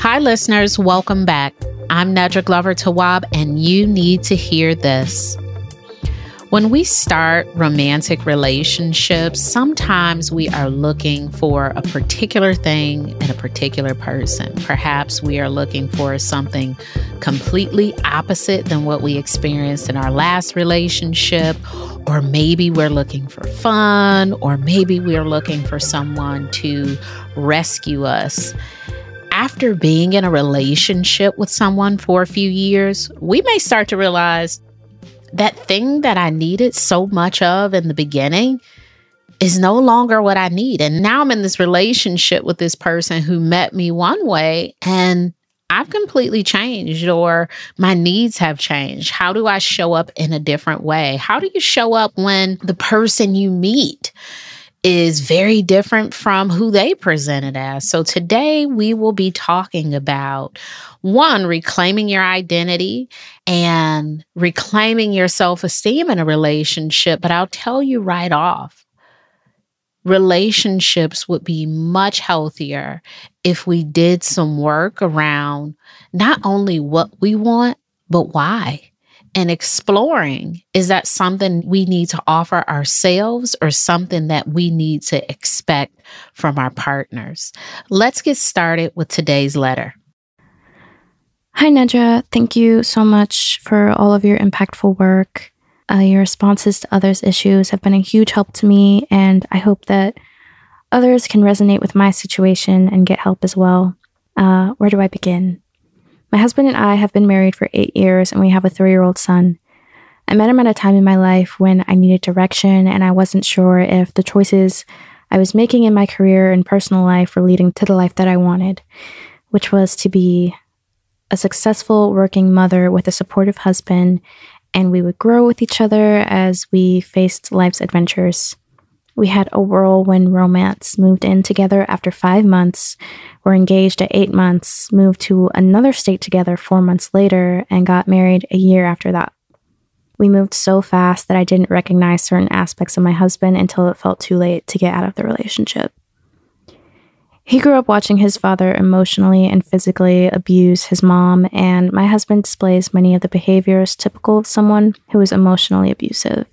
Hi, listeners. Welcome back. I'm Nedra Glover Tawwab, and you need to hear this. When we start romantic relationships, sometimes we are looking for a particular thing in a particular person. Perhaps we are looking for something completely opposite than what we experienced in our last relationship, or maybe we're looking for fun, or maybe we're looking for someone to rescue us after being in a relationship with someone for a few years, we may start to realize that thing that I needed so much of in the beginning is no longer what I need. And now I'm in this relationship with this person who met me one way and I've completely changed or my needs have changed. How do I show up in a different way? How do you show up when the person you meet is very different from who they presented as. So today we will be talking about one, reclaiming your identity and reclaiming your self esteem in a relationship. But I'll tell you right off, relationships would be much healthier if we did some work around not only what we want, but why and exploring is that something we need to offer ourselves or something that we need to expect from our partners? Let's get started with today's letter. Hi, Nedra. Thank you so much for all of your impactful work. Uh, your responses to others' issues have been a huge help to me, and I hope that others can resonate with my situation and get help as well. Uh, where do I begin? My husband and I have been married for eight years and we have a three year old son. I met him at a time in my life when I needed direction and I wasn't sure if the choices I was making in my career and personal life were leading to the life that I wanted, which was to be a successful working mother with a supportive husband, and we would grow with each other as we faced life's adventures. We had a whirlwind romance, moved in together after five months, were engaged at eight months, moved to another state together four months later, and got married a year after that. We moved so fast that I didn't recognize certain aspects of my husband until it felt too late to get out of the relationship. He grew up watching his father emotionally and physically abuse his mom, and my husband displays many of the behaviors typical of someone who is emotionally abusive.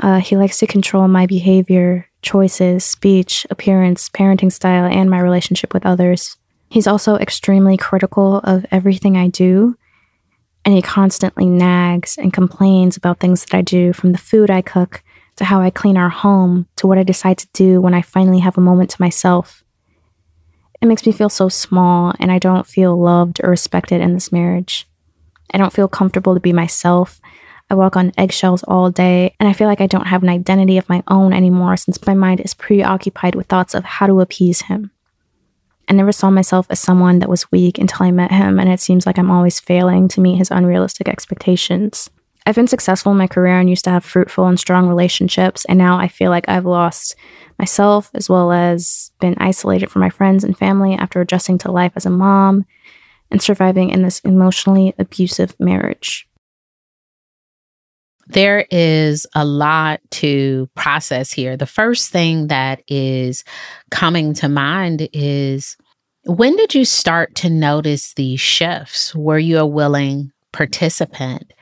Uh, he likes to control my behavior, choices, speech, appearance, parenting style, and my relationship with others. He's also extremely critical of everything I do, and he constantly nags and complains about things that I do, from the food I cook to how I clean our home to what I decide to do when I finally have a moment to myself. It makes me feel so small, and I don't feel loved or respected in this marriage. I don't feel comfortable to be myself I walk on eggshells all day, and I feel like I don't have an identity of my own anymore since my mind is preoccupied with thoughts of how to appease him. I never saw myself as someone that was weak until I met him, and it seems like I'm always failing to meet his unrealistic expectations. I've been successful in my career and used to have fruitful and strong relationships. And now I feel like I've lost myself as well as been isolated from my friends and family after adjusting to life as a mom and surviving in this emotionally abusive marriage. There is a lot to process here. The first thing that is coming to mind is when did you start to notice these shifts? Were you a willing participant?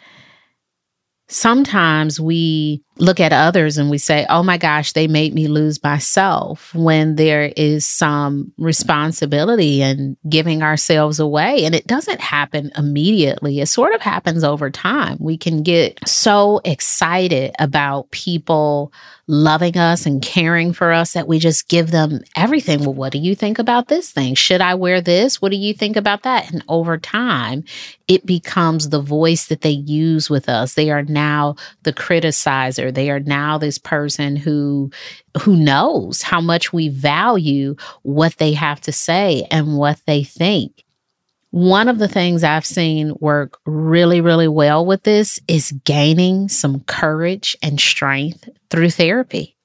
Sometimes we look at others and we say, oh my gosh, they made me lose myself when there is some responsibility in giving ourselves away. And it doesn't happen immediately, it sort of happens over time. We can get so excited about people loving us and caring for us that we just give them everything. Well, what do you think about this thing? Should I wear this? What do you think about that? And over time, it becomes the voice that they use with us. They are now the criticizer. They are now this person who who knows how much we value what they have to say and what they think. One of the things I've seen work really, really well with this is gaining some courage and strength through therapy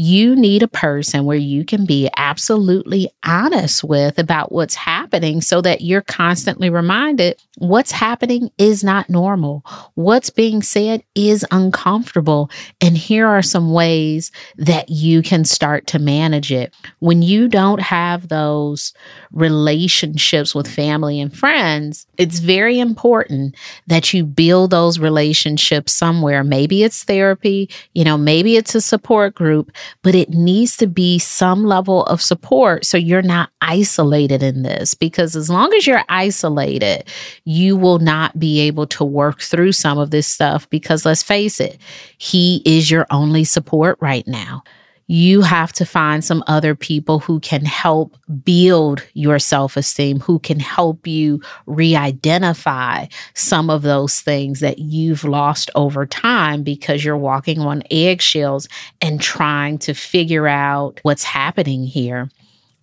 you need a person where you can be absolutely honest with about what's happening so that you're constantly reminded what's happening is not normal. What's being said is uncomfortable. And here are some ways that you can start to manage it. When you don't have those relationships with family and friends, it's very important that you build those relationships somewhere. Maybe it's therapy, you know, maybe it's a support group, but it needs to be some level of support so you're not isolated in this. Because as long as you're isolated, you will not be able to work through some of this stuff. Because let's face it, he is your only support right now you have to find some other people who can help build your self esteem, who can help you re identify some of those things that you've lost over time because you're walking on eggshells and trying to figure out what's happening here.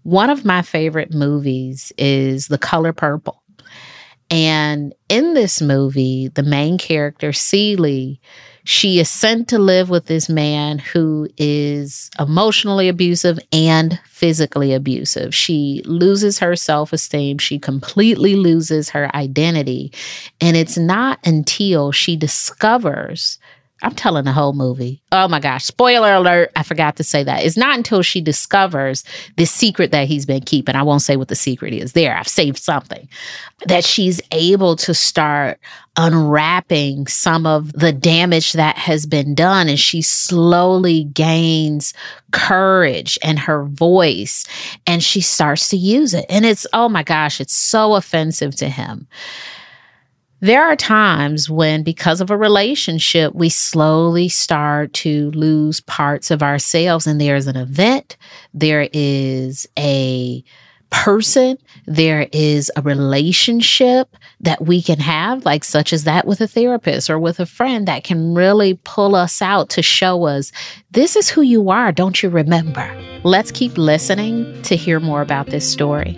One of my favorite movies is The Color Purple. And in this movie, the main character, Celie, she is sent to live with this man who is emotionally abusive and physically abusive. She loses her self esteem. She completely loses her identity. And it's not until she discovers I'm telling the whole movie. Oh my gosh. Spoiler alert. I forgot to say that. It's not until she discovers this secret that he's been keeping. I won't say what the secret is. There, I've saved something. That she's able to start unwrapping some of the damage that has been done. And she slowly gains courage and her voice and she starts to use it. And it's, oh my gosh, it's so offensive to him. There are times when, because of a relationship, we slowly start to lose parts of ourselves, and there's an event, there is a person, there is a relationship that we can have, like such as that with a therapist or with a friend, that can really pull us out to show us this is who you are. Don't you remember? Let's keep listening to hear more about this story.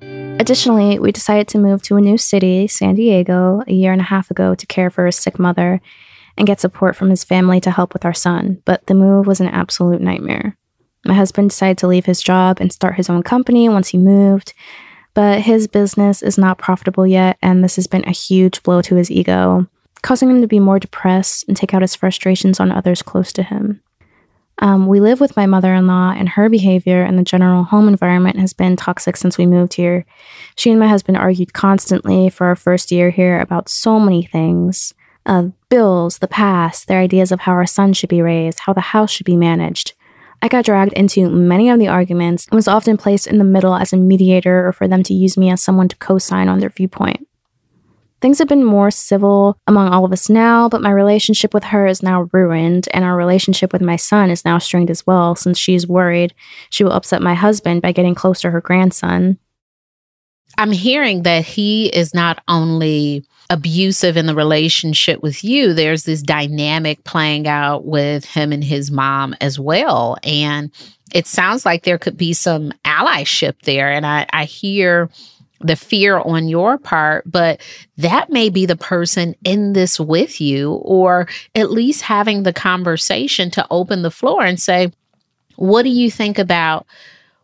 Additionally, we decided to move to a new city, San Diego, a year and a half ago to care for his sick mother and get support from his family to help with our son. But the move was an absolute nightmare. My husband decided to leave his job and start his own company once he moved, but his business is not profitable yet, and this has been a huge blow to his ego, causing him to be more depressed and take out his frustrations on others close to him. Um, we live with my mother in law, and her behavior and the general home environment has been toxic since we moved here. She and my husband argued constantly for our first year here about so many things uh, bills, the past, their ideas of how our son should be raised, how the house should be managed. I got dragged into many of the arguments and was often placed in the middle as a mediator or for them to use me as someone to co sign on their viewpoint. Things have been more civil among all of us now, but my relationship with her is now ruined, and our relationship with my son is now strained as well, since she's worried she will upset my husband by getting close to her grandson. I'm hearing that he is not only abusive in the relationship with you, there's this dynamic playing out with him and his mom as well. And it sounds like there could be some allyship there. And I, I hear the fear on your part, but that may be the person in this with you, or at least having the conversation to open the floor and say, What do you think about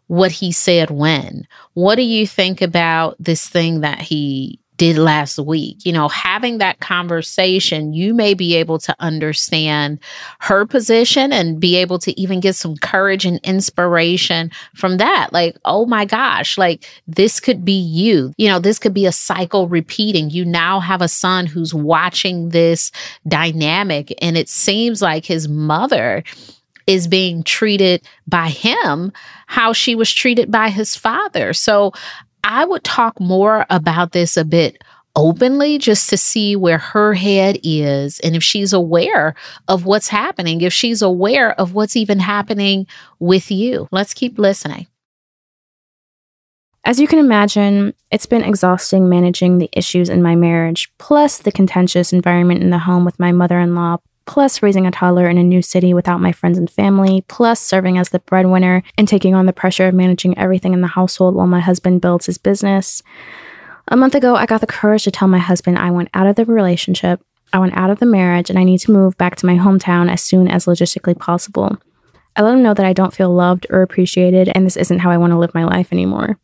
what he said when? What do you think about this thing that he did last week. You know, having that conversation, you may be able to understand her position and be able to even get some courage and inspiration from that. Like, oh my gosh, like this could be you. You know, this could be a cycle repeating. You now have a son who's watching this dynamic, and it seems like his mother is being treated by him how she was treated by his father. So I would talk more about this a bit openly just to see where her head is and if she's aware of what's happening, if she's aware of what's even happening with you. Let's keep listening. As you can imagine, it's been exhausting managing the issues in my marriage, plus the contentious environment in the home with my mother in law, plus raising a toddler in a new city without my friends and family, plus serving as the breadwinner and taking on the pressure of managing everything in the household while my husband builds his business. A month ago, I got the courage to tell my husband I went out of the relationship, I went out of the marriage, and I need to move back to my hometown as soon as logistically possible. I let him know that I don't feel loved or appreciated, and this isn't how I want to live my life anymore.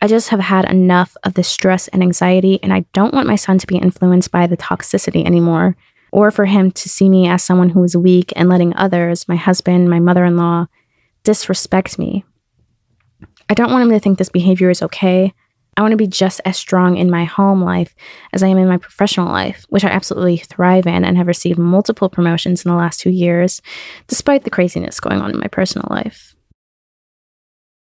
I just have had enough of the stress and anxiety, and I don't want my son to be influenced by the toxicity anymore or for him to see me as someone who is weak and letting others, my husband, my mother in law, disrespect me. I don't want him to think this behavior is okay. I want to be just as strong in my home life as I am in my professional life, which I absolutely thrive in and have received multiple promotions in the last two years, despite the craziness going on in my personal life.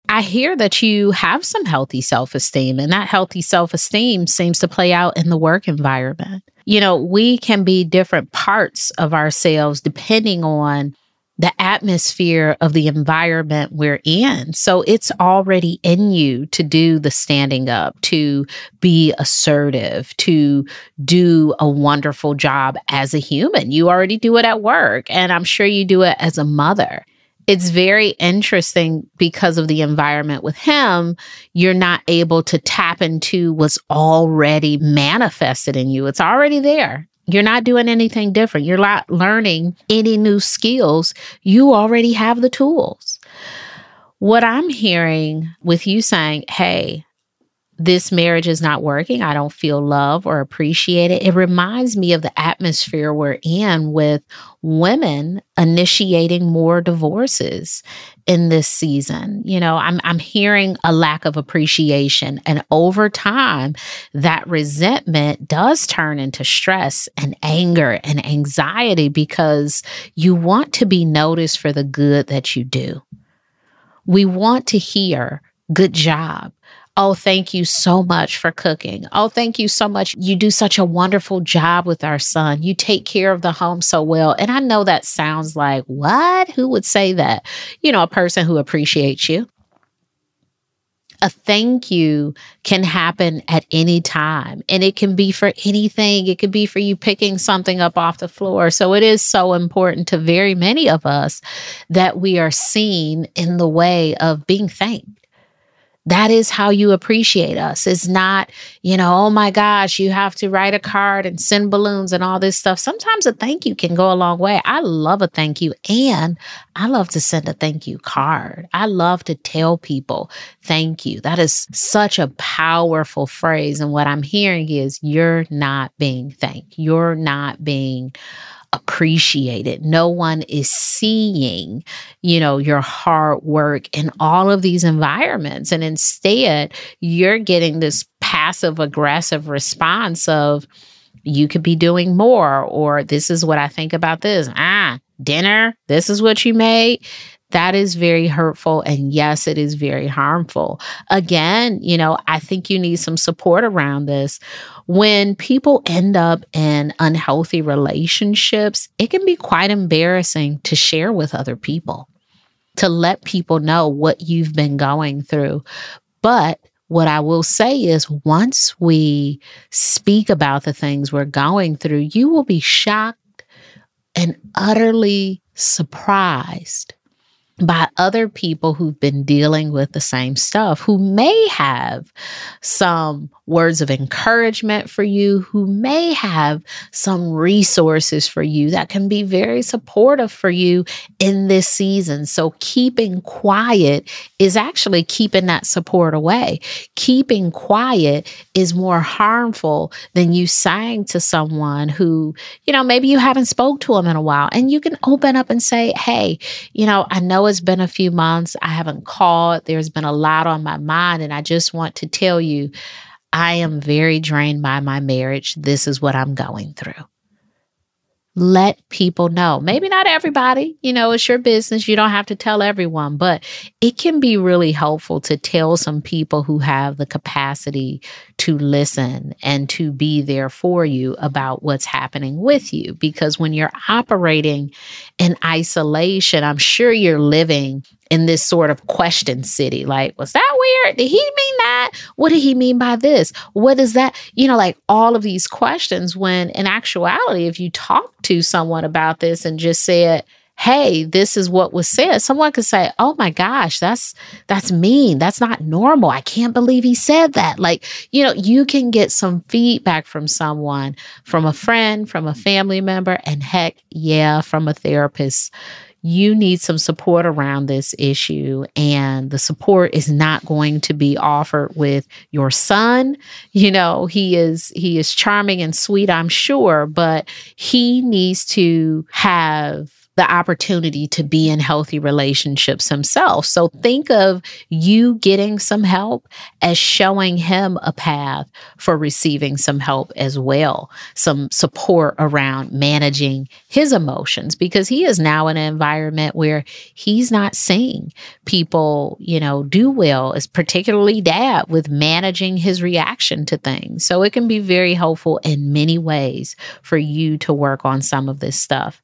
I hear that you have some healthy self esteem, and that healthy self esteem seems to play out in the work environment you know, we can be different parts of ourselves depending on the atmosphere of the environment we're in. So it's already in you to do the standing up, to be assertive, to do a wonderful job as a human. You already do it at work, and I'm sure you do it as a mother. It's very interesting because of the environment with him, you're not able to tap into what's already manifested in you. It's already there. You're not doing anything different. You're not learning any new skills. You already have the tools. What I'm hearing with you saying, hey, this marriage is not working. I don't feel love or appreciated. It reminds me of the atmosphere we're in with women initiating more divorces in this season. You know, I'm I'm hearing a lack of appreciation and over time that resentment does turn into stress and anger and anxiety because you want to be noticed for the good that you do. We want to hear good job Oh, thank you so much for cooking. Oh, thank you so much. You do such a wonderful job with our son. You take care of the home so well. And I know that sounds like, what? Who would say that? You know, a person who appreciates you. A thank you can happen at any time, and it can be for anything. It could be for you picking something up off the floor. So, it is so important to very many of us that we are seen in the way of being thanked that is how you appreciate us. It's not, you know, oh my gosh, you have to write a card and send balloons and all this stuff. Sometimes a thank you can go a long way. I love a thank you and I love to send a thank you card. I love to tell people thank you. That is such a powerful phrase. And what I'm hearing is you're not being thanked. You're not being appreciated. No one is seeing, you know, your hard work in all of these environments. And instead, you're getting this passive aggressive response of, you could be doing more, or this is what I think about this. Ah, dinner, this is what you made. That is very hurtful. And yes, it is very harmful. Again, you know, I think you need some support around this. When people end up in unhealthy relationships, it can be quite embarrassing to share with other people, to let people know what you've been going through. But what I will say is, once we speak about the things we're going through, you will be shocked and utterly surprised by other people who've been dealing with the same stuff, who may have some words of encouragement for you, who may have some resources for you that can be very supportive for you in this season. So, keeping quiet is actually keeping that support away. Keeping quiet is more harmful than you saying to someone who, you know, maybe you haven't spoke to them in a while and you can open up and say, "Hey, you know, I know it's been a few months. I haven't called. There's been a lot on my mind and I just want to tell you I am very drained by my marriage. This is what I'm going through. Let people know. Maybe not everybody, you know, it's your business. You don't have to tell everyone, but it can be really helpful to tell some people who have the capacity to listen and to be there for you about what's happening with you. Because when you're operating in isolation, I'm sure you're living in this sort of question city. Like, was that weird? Did he mean that? What did he mean by this? What is that? You know, like all of these questions when in actuality, if you talk to someone about this and just said, hey this is what was said someone could say oh my gosh that's that's mean that's not normal i can't believe he said that like you know you can get some feedback from someone from a friend from a family member and heck yeah from a therapist you need some support around this issue and the support is not going to be offered with your son. You know he is he is charming and sweet i'm sure but he needs to have the opportunity to be in healthy relationships himself. So think of you getting some help as showing him a path for receiving some help as well, some support around managing his emotions because he is now in an environment where he's not seeing people, you know, do well, as particularly dad with managing his reaction to things. So it can be very helpful in many ways for you to work on some of this stuff.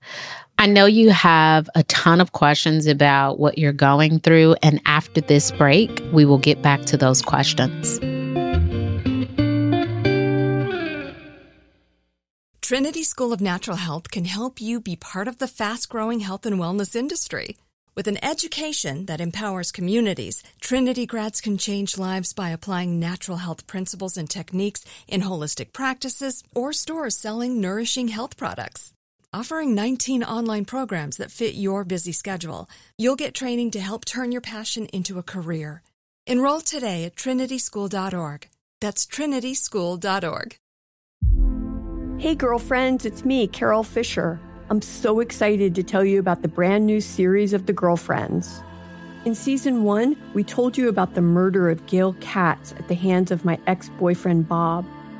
I know you have a ton of questions about what you're going through. And after this break, we will get back to those questions. Trinity School of Natural Health can help you be part of the fast growing health and wellness industry. With an education that empowers communities, Trinity grads can change lives by applying natural health principles and techniques in holistic practices or stores selling nourishing health products. Offering 19 online programs that fit your busy schedule, you'll get training to help turn your passion into a career. Enroll today at trinityschool.org. That's trinityschool.org. Hey, girlfriends, it's me, Carol Fisher. I'm so excited to tell you about the brand new series of The Girlfriends. In season one, we told you about the murder of Gail Katz at the hands of my ex boyfriend, Bob.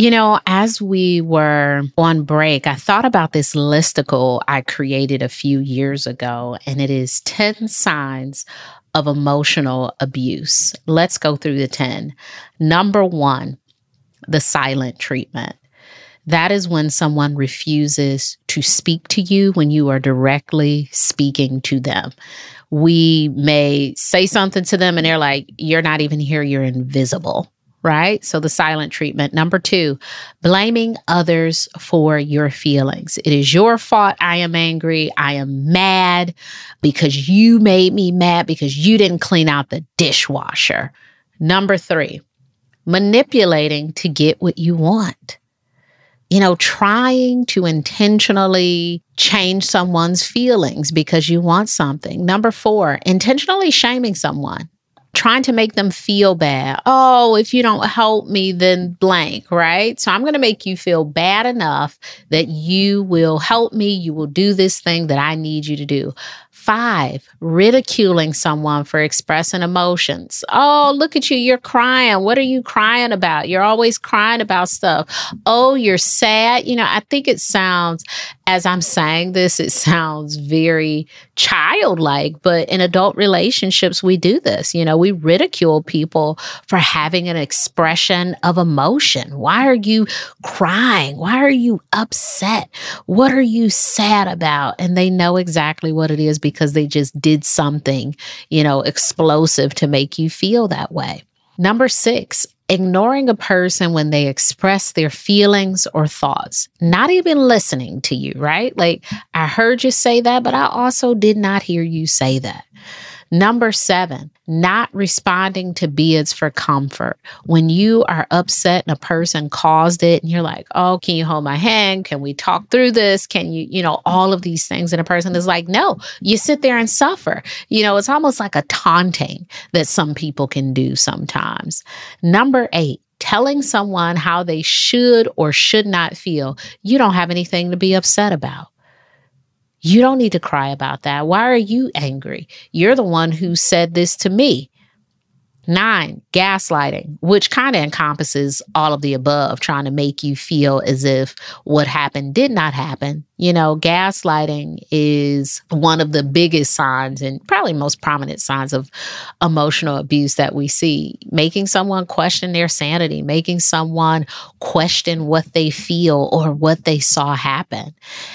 You know, as we were on break, I thought about this listicle I created a few years ago, and it is 10 signs of emotional abuse. Let's go through the 10. Number one, the silent treatment. That is when someone refuses to speak to you when you are directly speaking to them. We may say something to them and they're like, You're not even here, you're invisible right? So the silent treatment. Number two, blaming others for your feelings. It is your fault I am angry. I am mad because you made me mad because you didn't clean out the dishwasher. Number three, manipulating to get what you want. You know, trying to intentionally change someone's feelings because you want something. Number four, intentionally shaming someone trying to make them feel bad. Oh, if you don't help me, then blank, right? So I'm going to make you feel bad enough that you will help me. You will do this thing that I need you to do. Five, ridiculing someone for expressing emotions. Oh, look at you. You're crying. What are you crying about? You're always crying about stuff. Oh, you're sad. You know, I think it sounds, as I'm saying this, it sounds very childlike, but in adult relationships, we do this. You know, we ridicule people for having an expression of emotion. Why are you crying? Why are you upset? What are you sad about? And they know exactly what it is because they just did something, you know, explosive to make you feel that way. Number six, ignoring a person when they express their feelings or thoughts, not even listening to you, right? Like, I heard you say that, but I also did not hear you say that. Number seven, not responding to bids for comfort. When you are upset and a person caused it and you're like, oh, can you hold my hand? Can we talk through this? Can you, you know, all of these things. And a person is like, no, you sit there and suffer. You know, it's almost like a taunting that some people can do sometimes. Number eight, telling someone how they should or should not feel, you don't have anything to be upset about. You don't need to cry about that. Why are you angry? You're the one who said this to me. Nine, gaslighting, which kind of encompasses all of the above, trying to make you feel as if what happened did not happen. You know, gaslighting is one of the biggest signs and probably most prominent signs of emotional abuse that we see. Making someone question their sanity, making someone question what they feel or what they saw happen.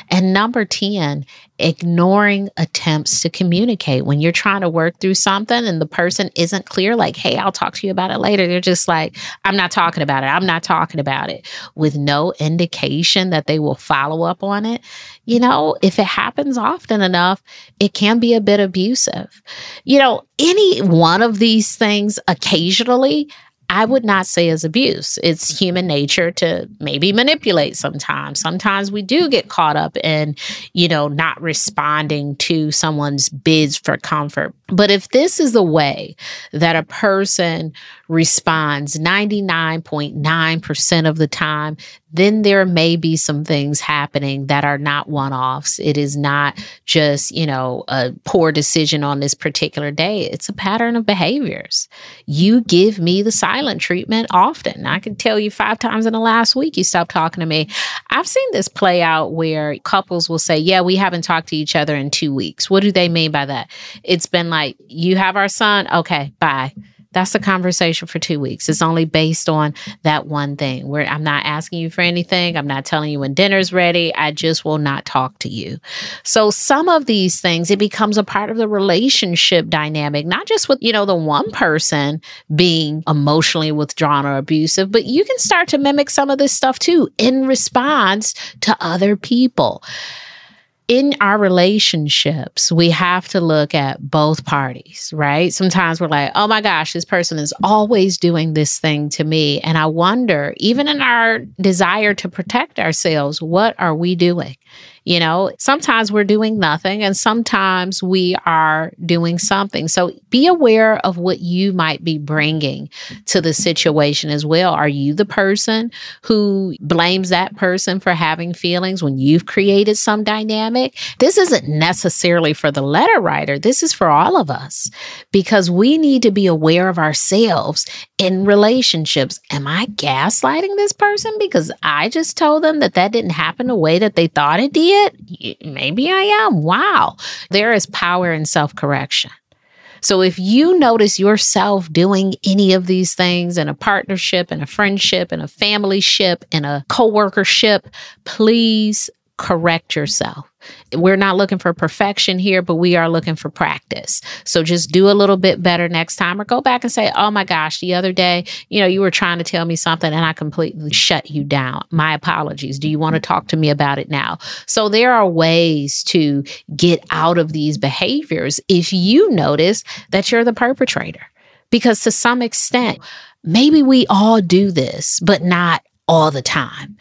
And number 10, ignoring attempts to communicate when you're trying to work through something and the person isn't clear like hey i'll talk to you about it later they're just like i'm not talking about it i'm not talking about it with no indication that they will follow up on it you know if it happens often enough it can be a bit abusive you know any one of these things occasionally I would not say is abuse. It's human nature to maybe manipulate sometimes. Sometimes we do get caught up in, you know, not responding to someone's bids for comfort. But if this is the way that a person responds 99.9% of the time, then there may be some things happening that are not one offs. It is not just, you know, a poor decision on this particular day. It's a pattern of behaviors. You give me the silent treatment often. I can tell you five times in the last week you stopped talking to me. I've seen this play out where couples will say, Yeah, we haven't talked to each other in two weeks. What do they mean by that? It's been like, You have our son? Okay, bye that's the conversation for two weeks. It's only based on that one thing where I'm not asking you for anything. I'm not telling you when dinner's ready. I just will not talk to you. So some of these things, it becomes a part of the relationship dynamic, not just with, you know, the one person being emotionally withdrawn or abusive, but you can start to mimic some of this stuff too in response to other people in our relationships, we have to look at both parties, right? Sometimes we're like, oh my gosh, this person is always doing this thing to me. And I wonder, even in our desire to protect ourselves, what are we doing? You know, sometimes we're doing nothing and sometimes we are doing something. So be aware of what you might be bringing to the situation as well. Are you the person who blames that person for having feelings when you've created some dynamic? This isn't necessarily for the letter writer, this is for all of us because we need to be aware of ourselves in relationships. Am I gaslighting this person because I just told them that that didn't happen the way that they thought it did? It? Maybe I am. Wow. There is power in self correction. So if you notice yourself doing any of these things in a partnership, in a friendship, in a family ship, in a co-workership, please correct yourself. We're not looking for perfection here, but we are looking for practice. So just do a little bit better next time or go back and say, oh my gosh, the other day, you know, you were trying to tell me something and I completely shut you down. My apologies. Do you want to mm-hmm. talk to me about it now? So there are ways to get out of these behaviors if you notice that you're the perpetrator. Because to some extent, maybe we all do this, but not all the time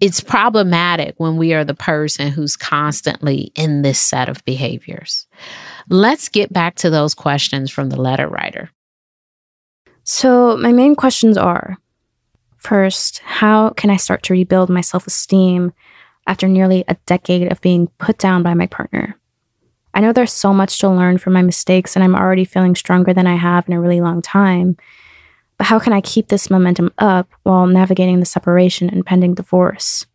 it's problematic when we are the person who's constantly in this set of behaviors. Let's get back to those questions from the letter writer. So, my main questions are first, how can I start to rebuild my self esteem after nearly a decade of being put down by my partner? I know there's so much to learn from my mistakes, and I'm already feeling stronger than I have in a really long time. But how can I keep this momentum up while navigating the separation and pending divorce?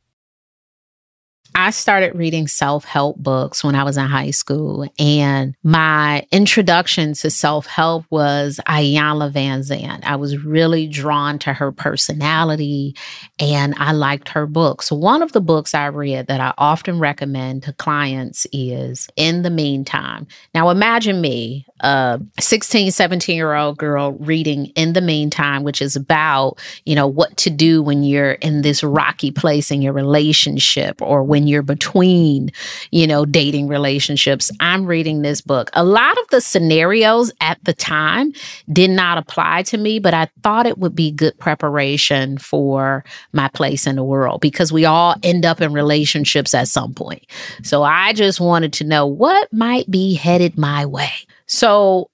I started reading self help books when I was in high school. And my introduction to self help was Iyanla Vanzant. I was really drawn to her personality and I liked her books. One of the books I read that I often recommend to clients is In the Meantime. Now, imagine me, a 16, 17 year old girl reading In the Meantime, which is about, you know, what to do when you're in this rocky place in your relationship or when you're between, you know, dating relationships. I'm reading this book. A lot of the scenarios at the time did not apply to me, but I thought it would be good preparation for my place in the world because we all end up in relationships at some point. So I just wanted to know what might be headed my way. So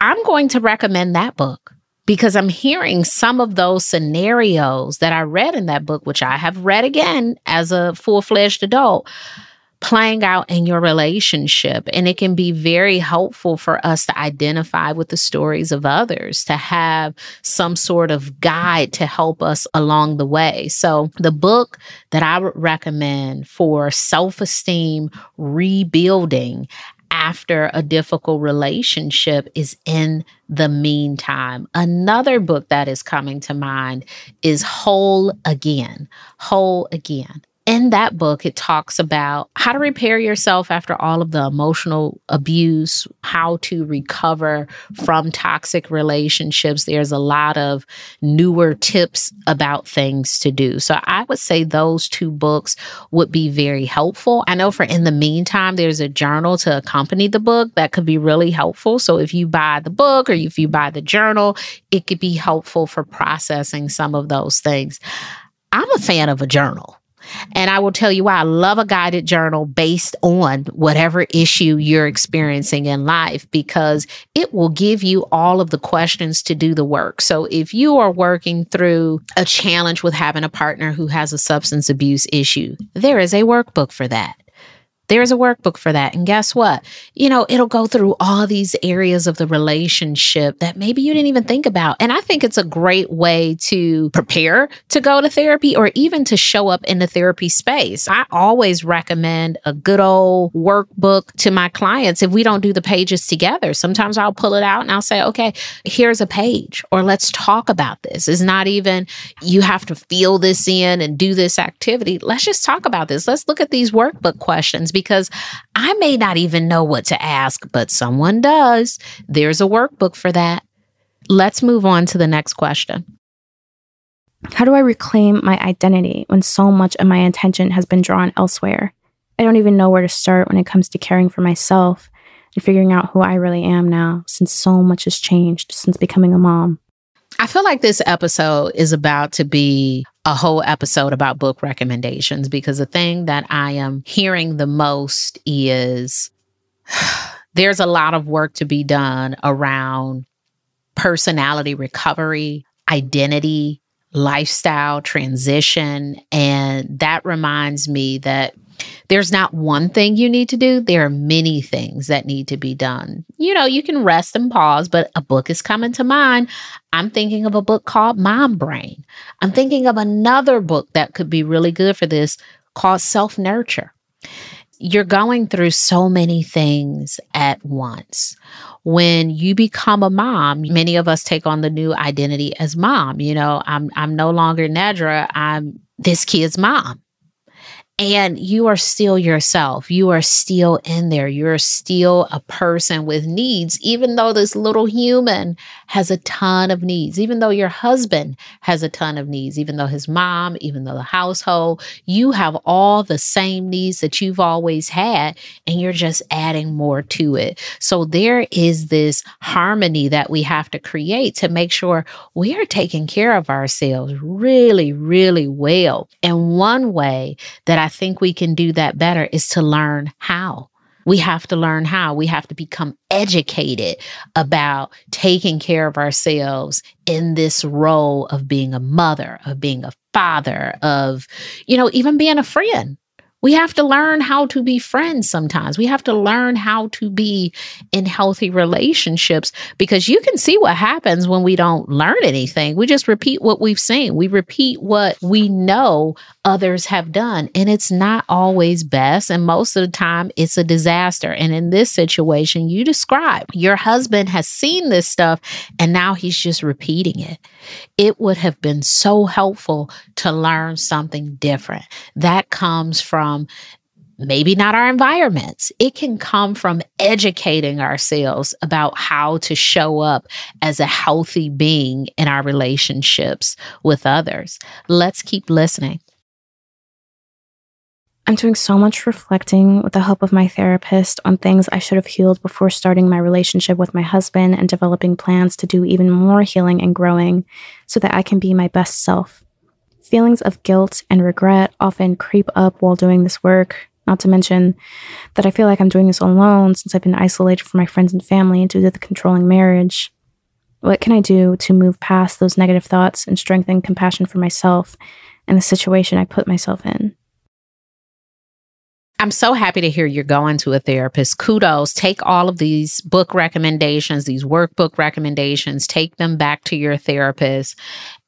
I'm going to recommend that book because I'm hearing some of those scenarios that I read in that book, which I have read again as a full fledged adult, playing out in your relationship. And it can be very helpful for us to identify with the stories of others, to have some sort of guide to help us along the way. So, the book that I would recommend for self esteem rebuilding after a difficult relationship is in the meantime. Another book that is coming to mind is Whole Again. Whole Again in that book, it talks about how to repair yourself after all of the emotional abuse, how to recover from toxic relationships. There's a lot of newer tips about things to do. So I would say those two books would be very helpful. I know for in the meantime, there's a journal to accompany the book that could be really helpful. So if you buy the book or if you buy the journal, it could be helpful for processing some of those things. I'm a fan of a journal. And I will tell you why I love a guided journal based on whatever issue you're experiencing in life because it will give you all of the questions to do the work. So if you are working through a challenge with having a partner who has a substance abuse issue, there is a workbook for that. There's a workbook for that. And guess what? You know, it'll go through all these areas of the relationship that maybe you didn't even think about. And I think it's a great way to prepare to go to therapy or even to show up in the therapy space. I always recommend a good old workbook to my clients if we don't do the pages together. Sometimes I'll pull it out and I'll say, okay, here's a page, or let's talk about this. It's not even you have to feel this in and do this activity. Let's just talk about this. Let's look at these workbook questions because I may not even know what to ask, but someone does. There's a workbook for that. Let's move on to the next question. How do I reclaim my identity when so much of my attention has been drawn elsewhere? I don't even know where to start when it comes to caring for myself and figuring out who I really am now, since so much has changed since becoming a mom. I feel like this episode is about to be a whole episode about book recommendations because the thing that I am hearing the most is there's a lot of work to be done around personality recovery, identity, lifestyle transition. And that reminds me that there's not one thing you need to do. There are many things that need to be done. You know, you can rest and pause, but a book is coming to mind. I'm thinking of a book called Mom Brain. I'm thinking of another book that could be really good for this called Self Nurture. You're going through so many things at once. When you become a mom, many of us take on the new identity as mom. You know, I'm I'm no longer Nedra, I'm this kid's mom and you are still yourself. You are still in there. You're still a person with needs, even though this little human has a ton of needs, even though your husband has a ton of needs, even though his mom, even though the household, you have all the same needs that you've always had, and you're just adding more to it. So there is this harmony that we have to create to make sure we are taking care of ourselves really, really well. And one way that I think we can do that better is to learn how. We have to learn how. We have to become educated about taking care of ourselves in this role of being a mother, of being a father, of, you know, even being a friend. We have to learn how to be friends sometimes. We have to learn how to be in healthy relationships because you can see what happens when we don't learn anything. We just repeat what we've seen, we repeat what we know others have done. And it's not always best. And most of the time, it's a disaster. And in this situation, you describe your husband has seen this stuff and now he's just repeating it. It would have been so helpful to learn something different. That comes from maybe not our environments. It can come from educating ourselves about how to show up as a healthy being in our relationships with others. Let's keep listening. I'm doing so much reflecting with the help of my therapist on things I should have healed before starting my relationship with my husband and developing plans to do even more healing and growing so that I can be my best self. Feelings of guilt and regret often creep up while doing this work, not to mention that I feel like I'm doing this alone since I've been isolated from my friends and family due to the controlling marriage. What can I do to move past those negative thoughts and strengthen compassion for myself and the situation I put myself in? I'm so happy to hear you're going to a therapist. Kudos. Take all of these book recommendations, these workbook recommendations, take them back to your therapist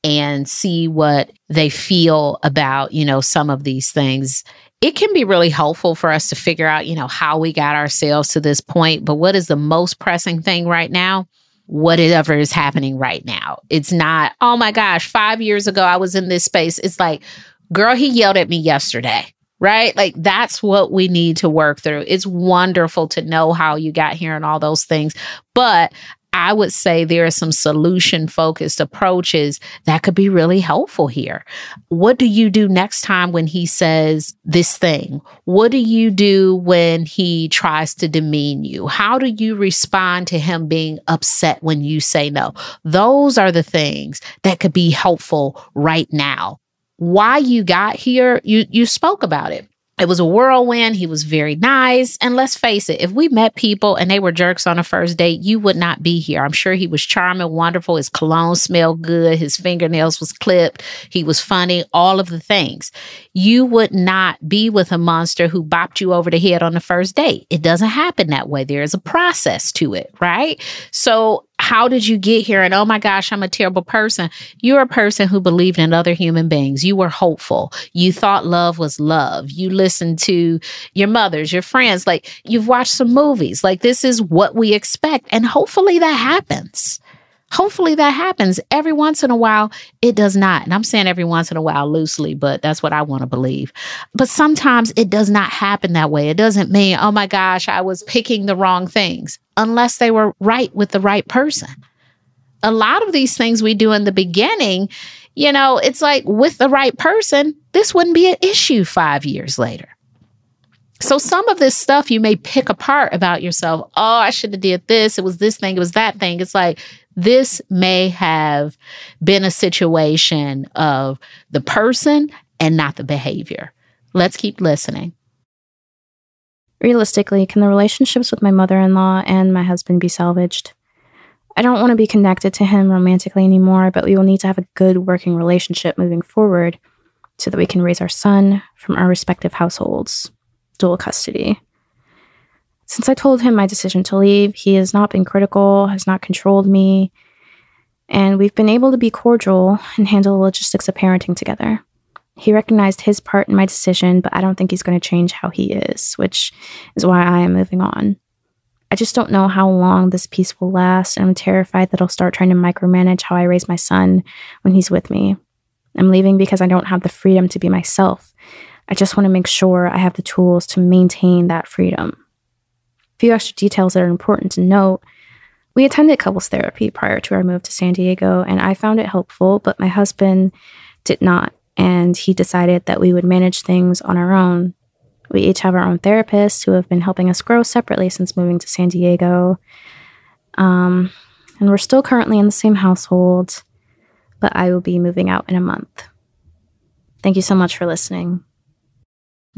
and see what they feel about, you know, some of these things. It can be really helpful for us to figure out, you know, how we got ourselves to this point. But what is the most pressing thing right now? Whatever is happening right now. It's not, oh my gosh, five years ago I was in this space. It's like, girl, he yelled at me yesterday right? Like that's what we need to work through. It's wonderful to know how you got here and all those things. But I would say there are some solution focused approaches that could be really helpful here. What do you do next time when he says this thing? What do you do when he tries to demean you? How do you respond to him being upset when you say no? Those are the things that could be helpful right now why you got here, you you spoke about it. It was a whirlwind. He was very nice. And let's face it, if we met people and they were jerks on a first date, you would not be here. I'm sure he was charming, wonderful. His cologne smelled good. His fingernails was clipped. He was funny, all of the things. You would not be with a monster who bopped you over the head on the first date. It doesn't happen that way. There is a process to it, right? So how did you get here? And oh my gosh, I'm a terrible person. You're a person who believed in other human beings. You were hopeful. You thought love was love. You listened to your mothers, your friends. Like you've watched some movies. Like this is what we expect. And hopefully that happens. Hopefully that happens every once in a while. It does not. And I'm saying every once in a while loosely, but that's what I want to believe. But sometimes it does not happen that way. It doesn't mean, oh my gosh, I was picking the wrong things unless they were right with the right person. A lot of these things we do in the beginning, you know, it's like with the right person, this wouldn't be an issue five years later. So some of this stuff you may pick apart about yourself. Oh, I should have did this. It was this thing. It was that thing. It's like this may have been a situation of the person and not the behavior. Let's keep listening. Realistically, can the relationships with my mother in law and my husband be salvaged? I don't want to be connected to him romantically anymore, but we will need to have a good working relationship moving forward so that we can raise our son from our respective households, dual custody. Since I told him my decision to leave, he has not been critical, has not controlled me, and we've been able to be cordial and handle the logistics of parenting together. He recognized his part in my decision, but I don't think he's going to change how he is, which is why I am moving on. I just don't know how long this peace will last, and I'm terrified that I'll start trying to micromanage how I raise my son when he's with me. I'm leaving because I don't have the freedom to be myself. I just want to make sure I have the tools to maintain that freedom A few extra details that are important to note. We attended couples therapy prior to our move to San Diego, and I found it helpful, but my husband did not, and he decided that we would manage things on our own. We each have our own therapists who have been helping us grow separately since moving to San Diego. Um, and we're still currently in the same household, but I will be moving out in a month. Thank you so much for listening.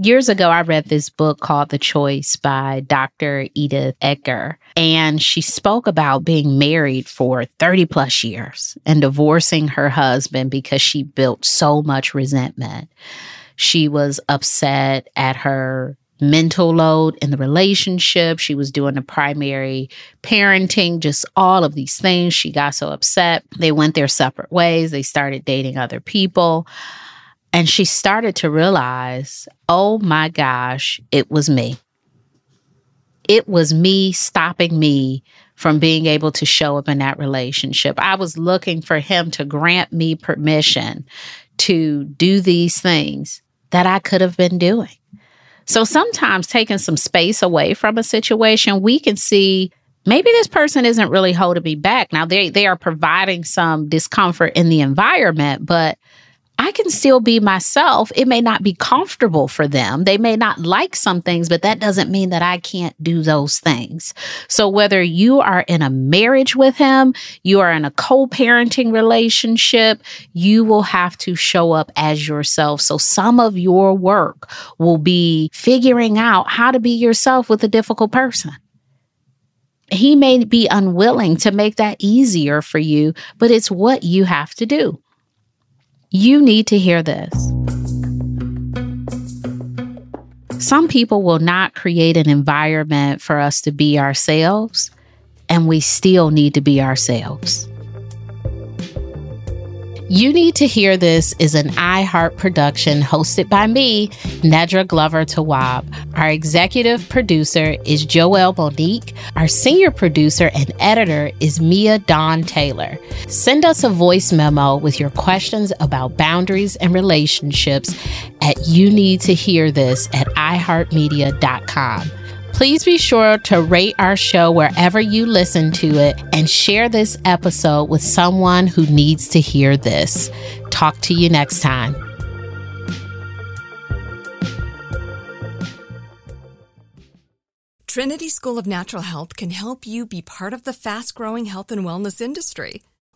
Years ago, I read this book called The Choice by Dr. Edith Eger, and she spoke about being married for 30 plus years and divorcing her husband because she built so much resentment. She was upset at her mental load in the relationship. She was doing the primary parenting, just all of these things. She got so upset. They went their separate ways. They started dating other people. And she started to realize, oh my gosh, it was me. It was me stopping me from being able to show up in that relationship. I was looking for him to grant me permission to do these things that I could have been doing. So sometimes taking some space away from a situation, we can see maybe this person isn't really holding me back. Now they they are providing some discomfort in the environment, but I can still be myself. It may not be comfortable for them. They may not like some things, but that doesn't mean that I can't do those things. So whether you are in a marriage with him, you are in a co-parenting relationship, you will have to show up as yourself. So some of your work will be figuring out how to be yourself with a difficult person. He may be unwilling to make that easier for you, but it's what you have to do. You need to hear this. Some people will not create an environment for us to be ourselves, and we still need to be ourselves. You Need to Hear This is an iHeart production hosted by me, Nedra Glover Tawwab. Our executive producer is Joelle Monique. Our senior producer and editor is Mia Dawn Taylor. Send us a voice memo with your questions about boundaries and relationships at You Need to Hear This at iHeartMedia.com. Please be sure to rate our show wherever you listen to it and share this episode with someone who needs to hear this. Talk to you next time. Trinity School of Natural Health can help you be part of the fast growing health and wellness industry.